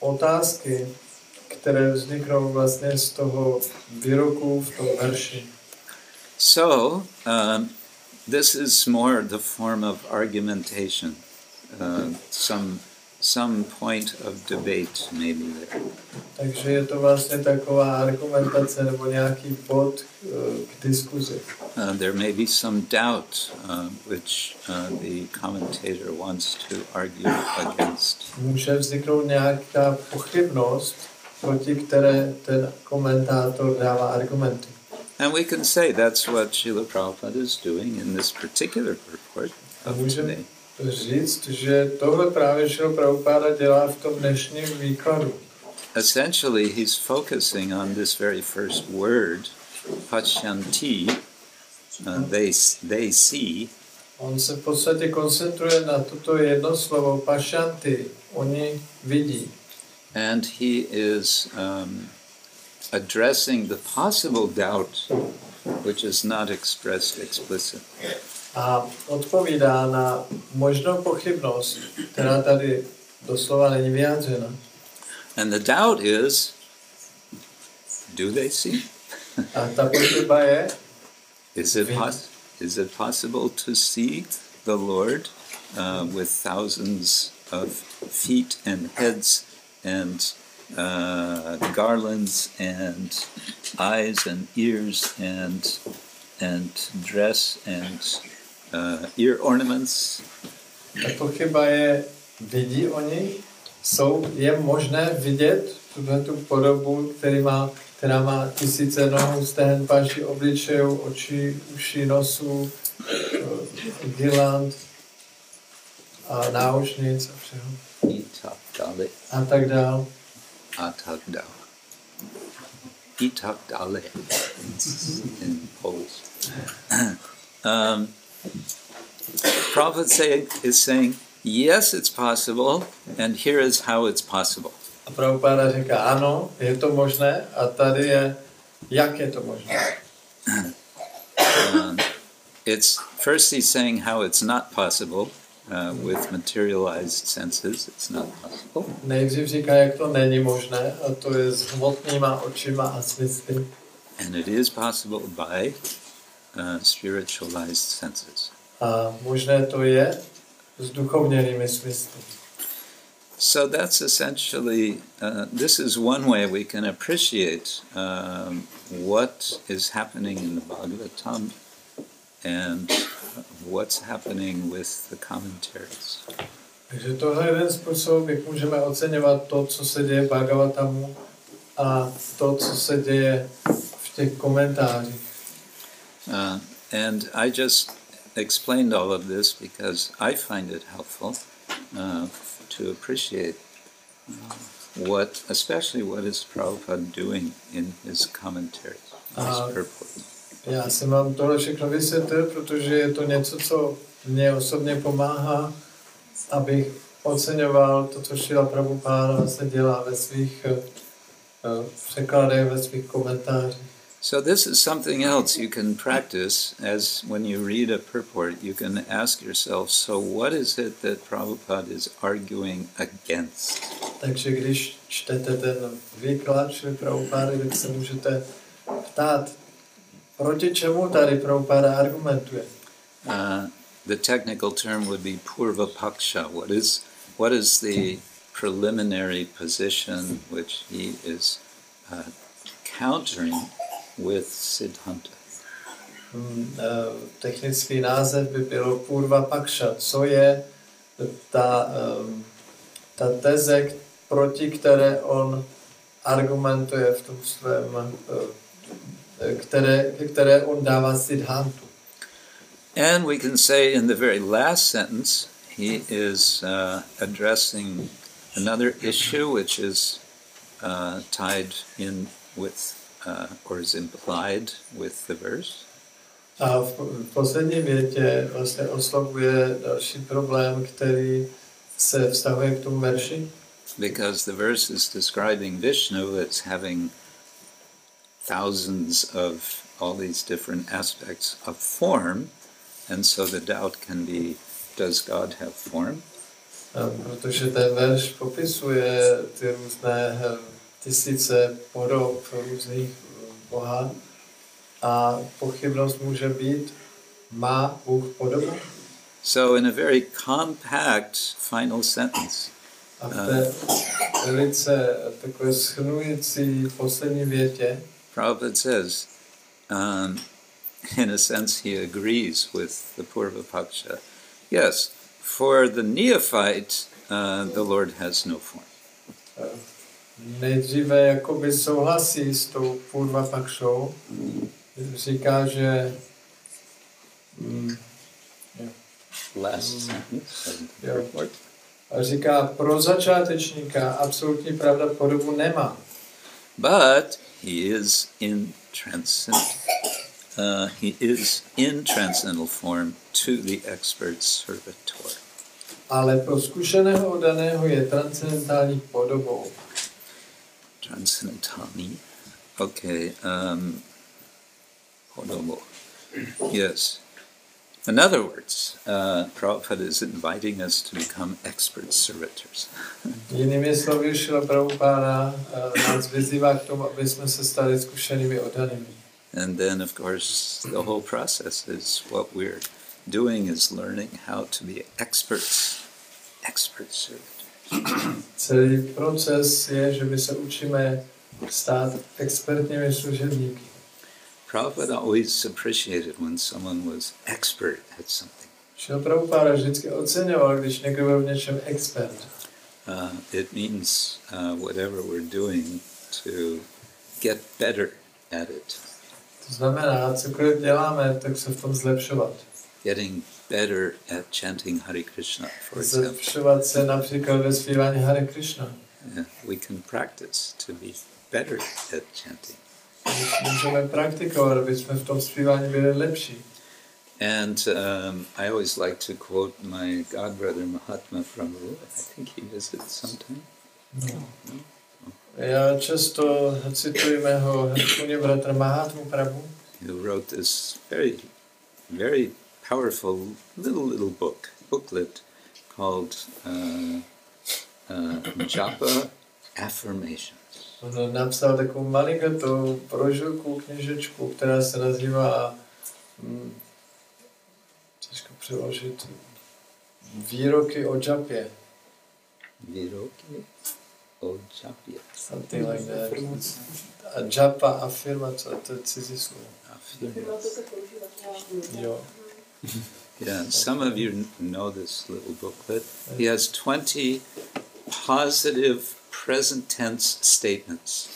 otázky, které vzniknou vlastně z toho výroku v tom verši. So, um, this is more the form of argumentation, uh, some, some point of debate maybe there. Takže je to vlastně taková argumentace nebo nějaký bod eh, k diskuzi. Uh, there may be some doubt uh, which uh, the commentator wants to argue against. Může vzniknout nějaká pochybnost, proti které ten komentátor dává argumenty. And we can say that's what Srila Prabhupada is doing in this particular purport of today. říct, že tohle právě Šil Prabhupáda dělá v tom dnešním výkladu. Essentially, he's focusing on this very first word, pachanti, uh, they, they see, On se v podstatě koncentruje na toto jedno slovo pašanty. Oni vidí. And he is um, addressing the possible doubt which is not expressed explicitly. A odpovídá na možnou pochybnost, která tady doslova není vyjádřena. And the doubt is do they see? A ta pochyba je, Is it, pos- is it possible to see the Lord uh, with thousands of feet and heads and uh, garlands and eyes and ears and and dress and uh, ear ornaments? ta pochyba je, vidí oni, jsou, je možné vidět tuhle tu podobu, který má, která má tisíce nohou, stehen, paží, obličejů, očí, uší, nosů, eh, girland a náušnic a všeho. Itak dale, A tak dál. atak dal. Itak dale in Polish. um, Prophet say, is saying, yes, it's possible, and here is how it's possible. A Prabhupáda říká, ano, je to možné a tady je, jak je to možné. Um, it's first he's saying how it's not possible uh, with materialized senses. It's not possible. Nejdřív říká, jak to není možné, a to je s hmotnýma očima a smysly. And it is possible by uh, spiritualized senses. A možné to je s duchovněnými smysly. So that's essentially, uh, this is one way we can appreciate um, what is happening in the Bhagavatam and what's happening with the commentaries. Takže tohle je jeden způsob, jak můžeme oceňovat to, co se děje v Bhagavatamu a to, co se děje v těch komentářích. Uh, and I just explained all of this because I find it helpful uh, to appreciate uh, what, especially what is Prabhupada doing in his commentaries, his Uh, purport. Já jsem vám tohle všechno vysvětlil, protože je to něco, co mě osobně pomáhá, abych oceňoval to, co Šila Prabhupáda vlastně dělá ve svých eh, překladech, ve svých komentářích. So this is something else you can practice as when you read a purport, you can ask yourself, so what is it that Prabhupada is arguing against? Takže když čtete ten výklad Šily Prabhupády, tak se můžete ptát, proti čemu tady Prabhupáda argumentuje. Uh, the technical term would be purva paksha. What is what is the preliminary position which he is uh, countering with Siddhanta? Hmm, eh, Technický název by byl Purva Paksha, co je ta, ehm, ta teze, proti které on argumentuje v tom svém, eh, které, které on dává Siddhantu. And we can say in the very last sentence, he is uh, addressing another issue which is uh, tied in with, uh, or is implied with the verse. A v, v poslední větě vlastně oslovuje další problém, který se vztahuje k tomu verši, Because the verse is describing Vishnu as having thousands of all these different aspects of form, and so the doubt can be does God have form? A protože ten verš popisuje ty různé eh, tisíce podob různých eh, boha a pochybnost může být, má Bůh podobu? So, in a very compact final sentence, A v té velice takové schrnující poslední větě Prabhupada says, um, in a sense, he agrees with the Purva Paksha. Yes, for the neophyte, uh, the Lord has no form. nejdříve jakoby souhlasí s tou purva pakšou, říká, že mm, Last Mm. sentence Yeah. purport. a říká, pro začátečníka absolutní pravda podobu nemá. But he is in transcend. Uh, he is in transcendental form to the expert servitor. Ale pro zkušeného oddaného je transcendentální podobou. Transcendentální. Okay. Um, Hodomo. Yes. In other words, uh, Prabhupada is inviting us to become expert servitors. Jinými slovy, Šríla Prabhupáda eh, nás vyzývá k tomu, aby jsme se stali zkušenými oddanými. And then, of course, the whole process is what we're doing is learning how to be experts, expert servitors. Celý proces je, že my se učíme stát expertními služebníky. Prabhupada always appreciated when someone was expert at something. Šríla Prabhupáda vždycky oceňoval, když někdo byl v něčem expert. Uh, it means uh, whatever we're doing to get better at it, To znamená, cokoliv děláme, tak se v tom zlepšovat. getting better at chanting Hare Krishna, for example. Zlepšovat se například ve zpívání Hare Krishna. Yeah, we can practice to be better at chanting. Praktikovat, aby jsme v tom zpívání byli lepší. And um, I always like to quote my godbrother Mahatma Prabhu. I think he visits sometime. Já často cituji mého Hrkuně bratra Mahatmu Prabhu, who wrote this very, very powerful little, little book, booklet called uh, uh, Japa Affirmations. On napsal takovou malinkatou prožilku, knižečku, která se nazývá, hm, těžko přeložit, výroky o džapě. Viroki o Japya. Something like that. A džapa, afirmace, to je cizí slovo. Affirmations. Jo. Yeah, some of you kn- know this little booklet. He has 20 positive present tense statements.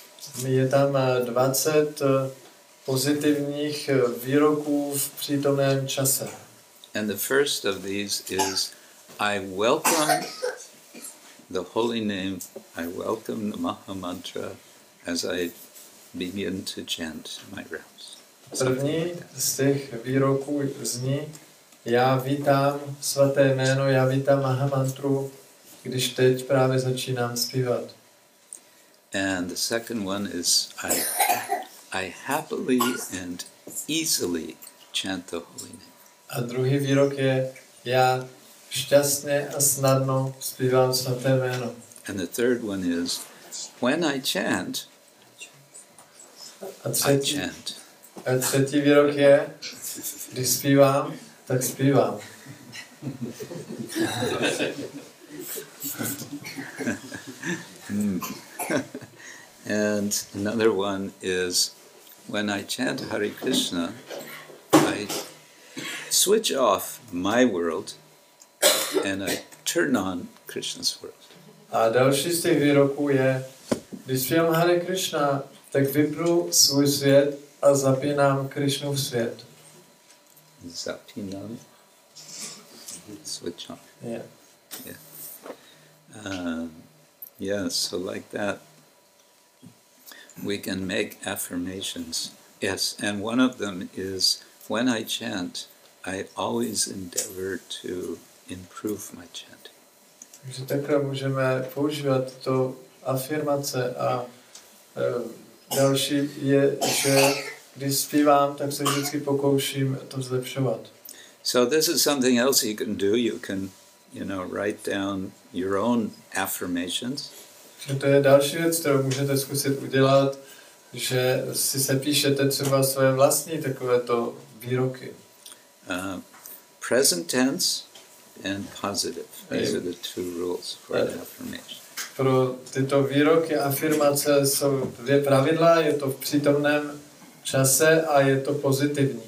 Je tam eh, 20 eh, pozitivních eh, výroků v přítomném čase. And the first of these is I welcome the holy name, I welcome the Maha Mantra as I begin to chant my rounds. První z těch výroků zní Já vítám svaté jméno, já vítám Mahamantru, když teď právě začínám zpívat. And the second one is I, I happily and easily chant the holy name. A druhý výrok je Já šťastně a snadno zpívám svaté jméno. And the third one is when I chant, A I třetí, chant. a třetí výrok je Když zpívám, tak zpívám. Hmm. and another one is when I chant Hare Krishna, I switch off my world and I turn on Krishna's world. A další z těch výroků je Když zpívám Hare Krishna, tak vypnu svůj svět a zapínám Krishnův svět. Zapinam. Switch on. Je. Um, yeah, so like that, we can make affirmations. Yes, and one of them is when I chant, I always endeavor to improve my chanting. Takže takhle můžeme používat to afirmace a e, další je, že když zpívám, tak se vždycky pokouším to zlepšovat. So this is something else you can do. You can, you know, write down your own affirmations. Že to je další věc, kterou můžete zkusit udělat, že si sepíšete třeba své vlastní takovéto výroky. Uh, present tense and positive. These are the two rules for an affirmation. Pro tyto výroky, afirmace jsou dvě pravidla, je to v přítomném čase a je to pozitivní.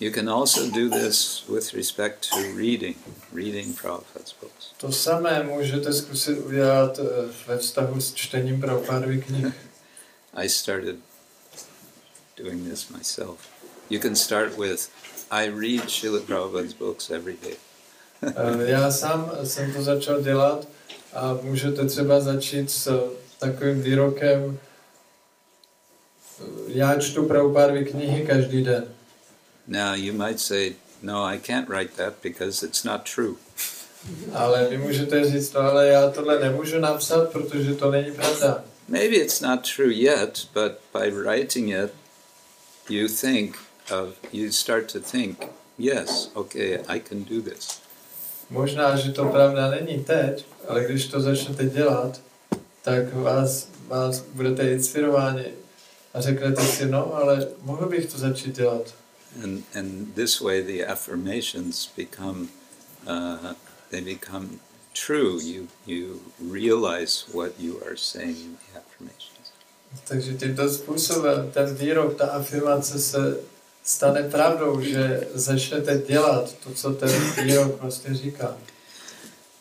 You can also do this with respect to reading, reading Prabhupada's books. To samé můžete zkusit udělat eh, ve vztahu s čtením Prabhupádovy knih. I started doing this myself. You can start with, I read Srila Prabhupada's books every day. Eh, Já sám jsem to začal dělat a můžete třeba začít s takovým výrokem já čtu Prabhupádovy knihy každý den. Now you might say, no, I can't write that because it's not true. Ale vy můžete říct, no ale já tohle nemůžu napsat, protože to není pravda. Maybe it's not true yet, but by writing it, you think of, you start to think, yes, okay, I can do this. Možná, že to pravda není teď, ale když to začnete dělat, tak vás, vás budete inspirováni a řeknete si, no, ale mohl bych to začít dělat. And, and this way the affirmations become, uh, they become true. You, you realize what you are saying in the affirmations. Takže tímto způsobem ten výrok, ta afirmace se stane pravdou, že začnete dělat to, co ten výrok vlastně říká.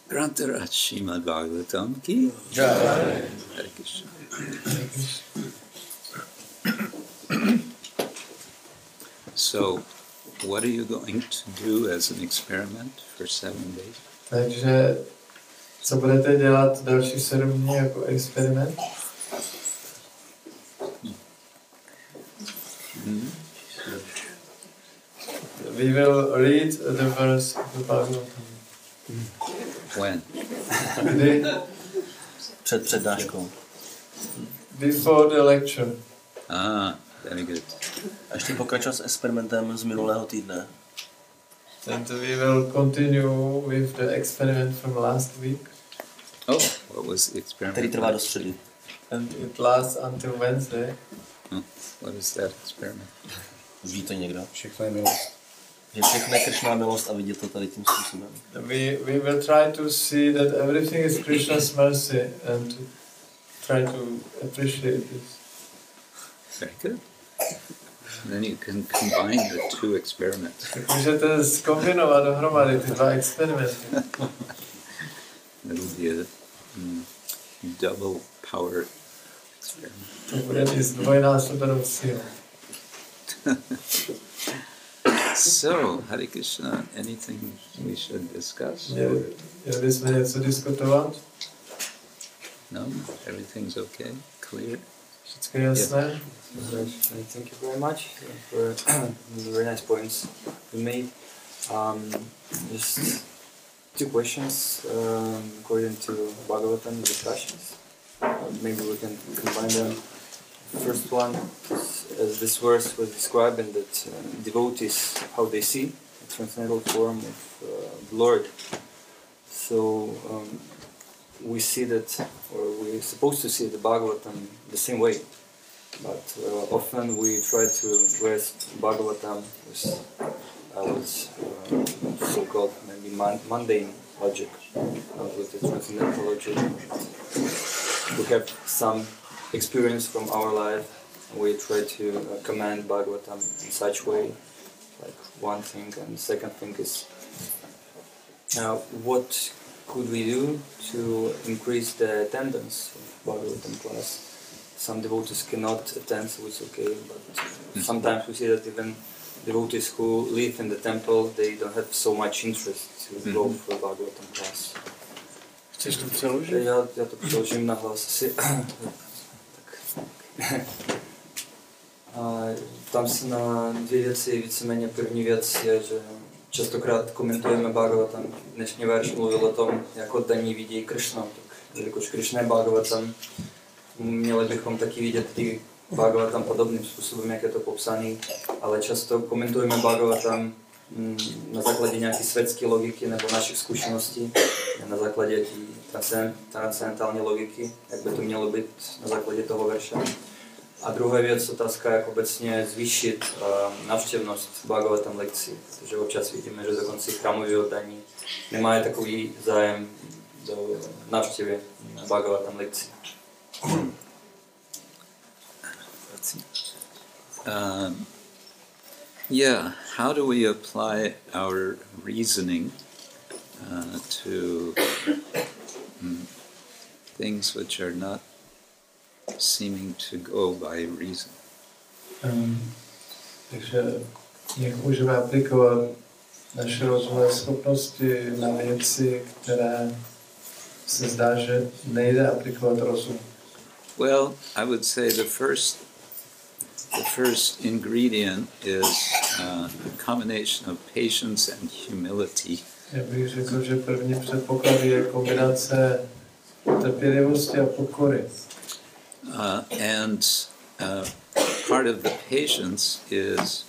Grantharaj Srimad Bhagavatam ki Jai. Hare Krishna. So, what are you going to do as an experiment for seven days? Takže co budete dělat další sedm dní jako experiment? Hmm? We will read the verse of the Bhagavatam. When? Kdy? Před přednáškou. Before the lecture. Ah, very good. A ještě pokračovat s experimentem z minulého týdne. And we will continue with the experiment from last week. Oh, what was the experiment? Který trvá do středy. And it lasts until Wednesday. What is that experiment? Ví to někdo? Všechno je milost. Že všechno je Kršná milost a vidět to tady tím způsobem. We, we will try to see that everything is Krishna's mercy and to try to appreciate this. Very good. Then you can combine the two experiments. Můžete zkombinovat dohromady ty dva experimenty. It'll be a mm, double power experiment. To bude mít zdvojnásobenou sílu. So, Hare Krishna, anything we should discuss? Měli, bychom něco diskutovat? No? Everything's okay? Clear? Jasné? Right. Uh, Thank you very much for the very nice points you made. Um, just two questions um, according to Bhagavatam discussions. Uh, maybe we can combine them. First one, as this verse was describing, that uh, devotees how they see the transcendental form of uh, the Lord. So um, we see that, or we're supposed to see the Bhagavatam the same way but uh, often we try to grasp Bhagavatam with, uh, with uh, so-called maybe mun- mundane logic, not with the transcendental logic. We have some experience from our life, and we try to uh, command Bhagavatam in such way, like one thing, and second thing is uh, what could we do to increase the attendance of Bhagavatam class? some devotees cannot attend, so it's okay. But mm-hmm. sometimes we see that even devotees who live in the temple, they don't have so much interest to go mm-hmm. for Bhagavatam class. Chceš to přeložit? Já, já to přeložím na hlas asi. Tak. A tam se na dvě věci, víceméně první věc je, že častokrát komentujeme Bhagavatam. Dnešní verš mluvil o tom, jak oddaní vidí Krishna. Tak jelikož Krishna je Bhagavatam, měli bychom taky vidět ty Bhagavatam podobným způsobem, jak je to popsaný, ale často komentujeme Bhagavatam mm, na základě nějaké světské logiky nebo našich zkušeností, na základě transcendentální logiky, jak by to mělo být na základě toho verše. A druhá věc, otázka, jak obecně zvýšit uh, návštěvnost Bhagavatam lekcí, protože občas vidíme, že dokonce chrámové oddaní nemají takový zájem do návštěvy Bhagavatam lekcí. Um, yeah, how do we apply our reasoning uh, to mm, things which are not seeming to go by reason? Um, takže jak můžeme aplikovat naše rozumové schopnosti na věci, které se zdá, že nejde aplikovat rozum. Well, I would say the first the first ingredient is uh, a combination of patience and humility. Já bych řekl, že první předpoklad je kombinace trpělivosti a pokory. Uh, and uh, part of the patience is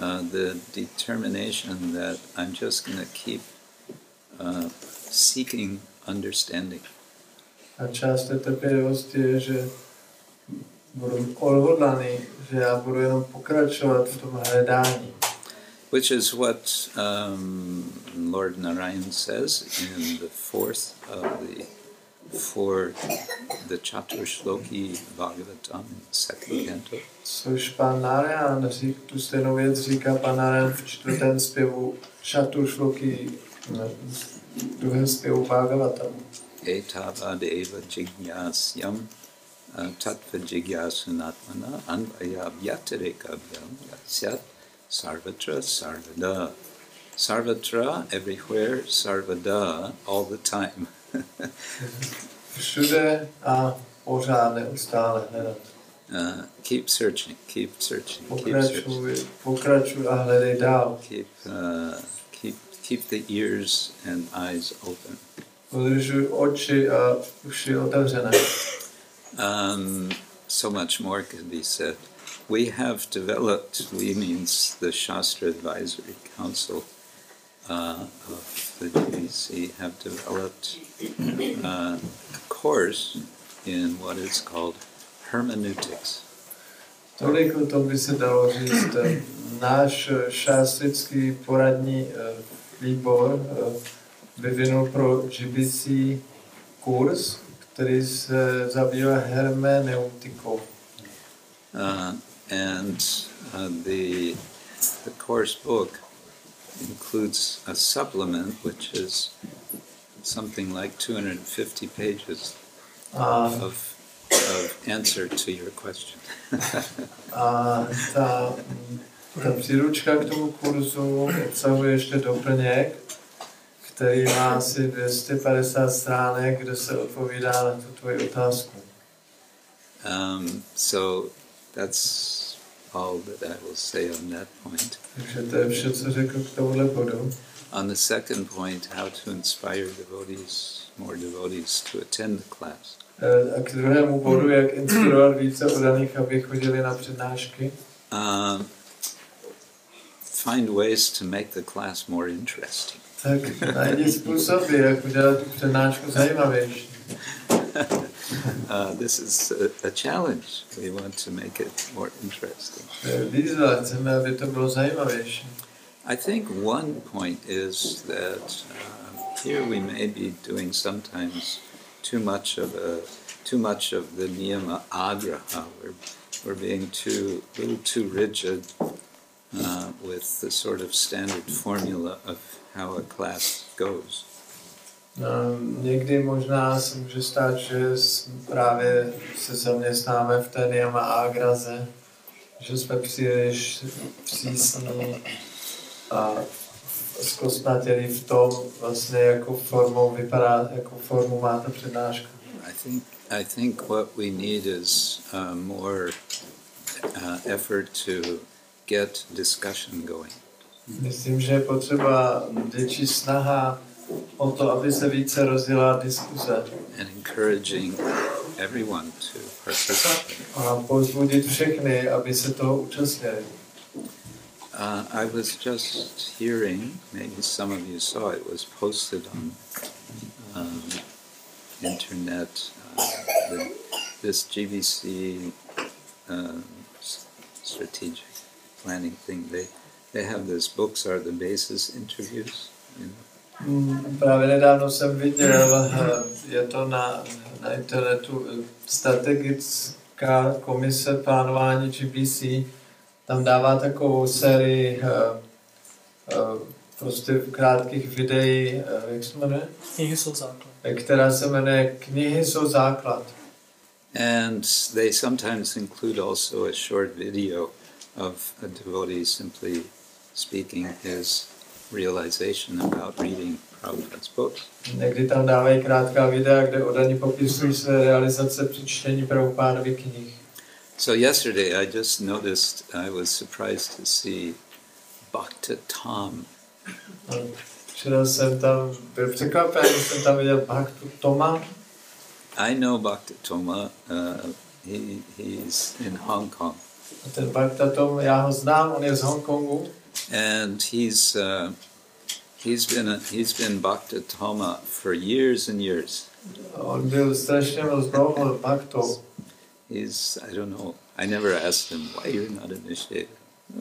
uh, the determination that I'm just going to keep uh, seeking understanding. A část té je, že budu odhodlaný, že já budu jenom pokračovat v tom hledání. Which is what um, Lord Narayan says in the fourth of the four, the Chaturshloki Bhagavatam, second canto. Což pan Narayan, tu stejnou věc říká pan Narayan v čtvrtém zpěvu Šatušloky, druhém zpěvu Bhagavatamu. Etavadeva jignasyam uh, tattva jigyasunatmana anvaya vyatirekabhyam yasyat sarvatra sarvada. Sarvatra, everywhere, sarvada, all the time. Všude a pořád neustále hledat. Uh, keep searching, keep searching, keep searching. Pokračuj, a hledej dál. Keep, uh, keep, keep the ears and eyes open. Udržuj oči a uši otevřené. Um, so much more could be said. We have developed, we means the Shastra Advisory Council uh, of the GBC, have developed uh, a course in what is called hermeneutics. Tolik o tom by se dalo říct. Náš šástrický poradní eh, výbor eh, vyvinul pro GBC kurz, který se zabývá hermeneutikou. Uh, and uh, the the course book includes a supplement which is something like 250 pages A, of of answer to your question. a ta, ta příručka k tomu kurzu obsahuje ještě doplněk, který má asi 250 stránek, kde se odpovídá na tu tvoji otázku. Um, so that's all that I will say on that point. Takže to je vše, co řekl k tomuhle bodu. On the second point, how to inspire devotees, more devotees to attend the class. E, A k druhému bodu, jak inspirovat více odaných, aby chodili na přednášky. Um, find ways to make the class more interesting. Tak najdi způsoby, jak udělat tu přednášku zajímavější. uh, this is a, a challenge. We want to make it more interesting. To je Výzva, chceme, aby to bylo zajímavější. I think one point is that uh, here we may be doing sometimes too much of a too much of the niyama agraha. We're, we're being too little too rigid uh, with the sort of standard formula of how a class goes. Někdy možná se může stát, že právě se zaměstnáme v té niyama ágraze, že jsme příliš přísní a zkostnatělí v tom, vlastně jakou formou vypadá, jakou formu má ta přednáška. I think I think what we need is uh, more uh, effort to get discussion going. Myslím, že je potřeba větší snaha o to, aby se více rozjela diskuze and encouraging everyone to participate. a pozbudit všechny, aby se toho účastnili. Uh, I was just hearing, maybe some of you saw it, was posted on um, internet. Uh, the, this GBC um, s- strategic planning thing. They they have this books are the basis interviews. You know? Mm, Právě nedávno jsem viděl, eh, je to na, na internetu, eh, strategická komise plánování GBC, tam dává takovou sérii eh, eh, prostě krátkých videí, jak se jmenuje? Knihy jsou základ. Která se jmenuje Knihy jsou základ. And they sometimes include also a short video of a devotee simply speaking his realization about reading Prabhupada's books. Někdy tam dávají krátká videa, kde odaní popisují své realizace při čtení Prabhupádovy knih. So yesterday I just noticed I was surprised to see Bhakta Tom. A Včera jsem tam byl překvapen, jsem tam viděl Bhaktu Toma. I know Bhakta Toma. Uh, he, he's in Hong Kong. A ten Bhakta Tom, já ho znám, on je z Hongkongu. And he's, uh, he's, been a, he's been Bhakta Toma for years and years. A On byl strašně moc dlouho Bhaktou. He's, I don't know, I never asked him why you're not initiated.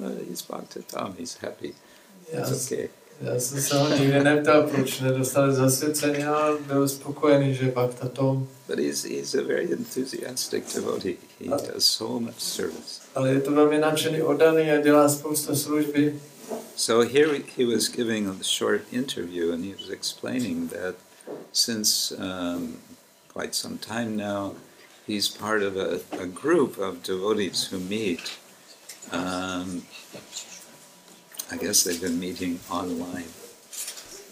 Uh, he's Bhakta Tom, he's happy. Já, It's okay. já jsem se ho nikdy neptal, proč nedostal zasvěcení, ale byl spokojený, že Bhakta Tom. But he's, he's a very enthusiastic devotee. He does so much service. Ale je to velmi nadšený, oddaný a dělá spousta služby. So here he was giving a short interview and he was explaining that since um, quite some time now, he's part of a, a group of devotees who meet. Um, I guess they've been meeting online.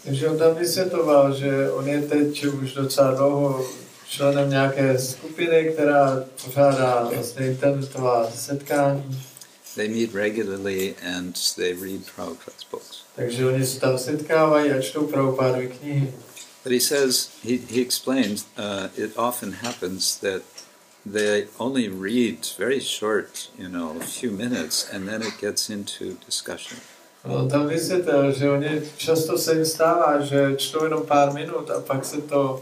Takže on tam vysvětloval, že on je teď už docela dlouho členem nějaké skupiny, která pořádá vlastně internetová setkání. They meet regularly and they read Prabhupada's books. Takže oni se tam setkávají a čtou Prabhupádovy knihy. But he says, he, he explains, uh, it often happens that they only read very short, you know, a few minutes, and then it gets into discussion. On tam vysvětlil, že oni často se jim stává, že čtou jenom pár minut a pak se to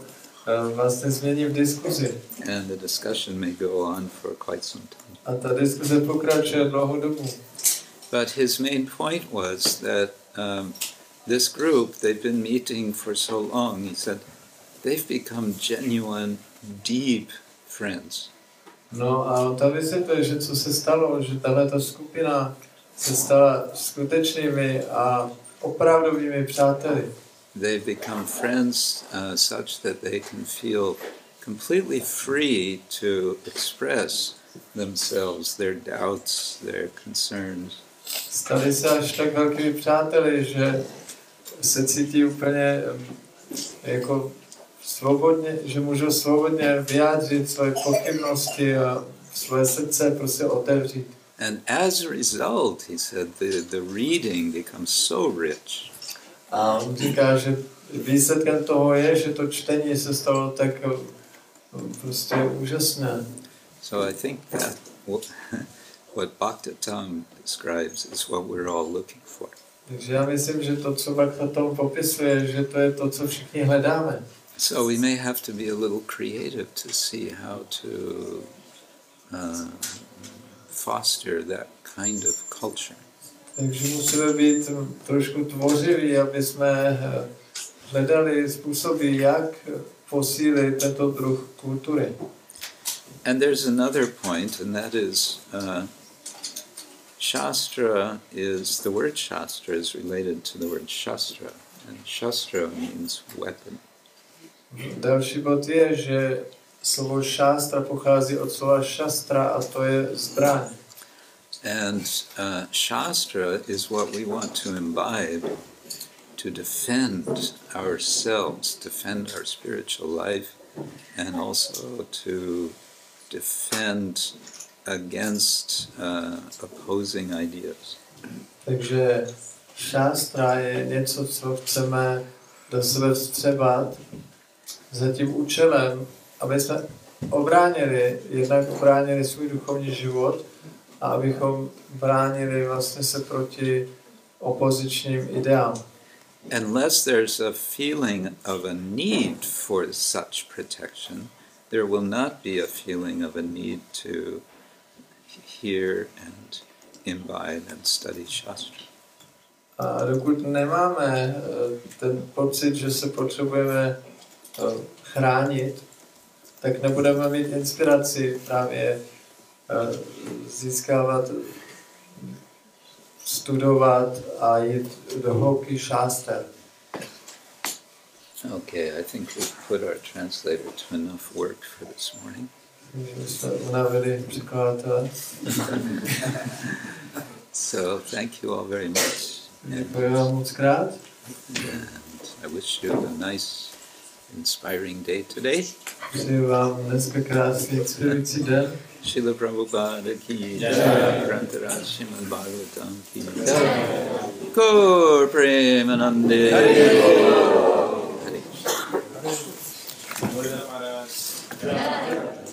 vlastně změní v diskuzi. And the discussion may go on for quite some time. A ta diskuze pokračuje dlouhou dobu. But his main point was that um, this group, they've been meeting for so long, he said, they've become genuine, deep friends. No a on tam vysvětlil, že co se stalo, že tahle ta skupina se stala skutečnými a opravdovými přáteli. They become friends uh, such that they can feel completely free to express themselves, their doubts, their concerns. Stali se až tak velkými přáteli, že se cítí úplně em, jako svobodně, že můžou svobodně vyjádřit svoje pochybnosti a svoje srdce prostě otevřít. And as a result, he said, the, the reading becomes so rich. A on říká, že výsledkem toho je, že to čtení se stalo tak eh, prostě úžasné. So I think that what, what Bhakta Tam describes is what we're all looking for. Takže já myslím, že to, co Bhakta tom popisuje, že to je to, co všichni hledáme. So we may have to be a little creative to see how to uh, foster that kind of culture. Takže musíme být trošku tvořiví, aby jsme eh, hledali způsoby, jak posílit tento druh kultury. And there's another point, and that is uh, Shastra is the word Shastra is related to the word Shastra, and Shastra means weapon. Další bod je, že slovo šástra pochází od slova šastra a to je zbraň. And uh, Shastra is what we want to imbibe to defend ourselves, defend our spiritual life, and also to defend against uh, opposing ideas. Takže šástra je něco, co chceme do sebe vstřebat za tím účelem, aby jsme obránili, jednak obránili svůj duchovní život a abychom bránili vlastně se proti opozičním ideám. Unless there's a feeling of a need for such protection, there will not be a feeling of a need to hear and imbibe and study Shastra. A dokud nemáme eh, ten pocit, že se potřebujeme eh, chránit, tak nebudeme mít inspiraci právě Eh, získávat, studovat a jít do hloubky šáster. Okay, I think we've put our translator to enough work for this morning. Takže jsme unavili překladatele. So thank you all very much. Děkuji vám moc krát. And I wish you a nice, inspiring day today. Srila Prabhupada ki jai, Rantaraj Srimad Bhagavatam ki Kaur Premanande Hare Hare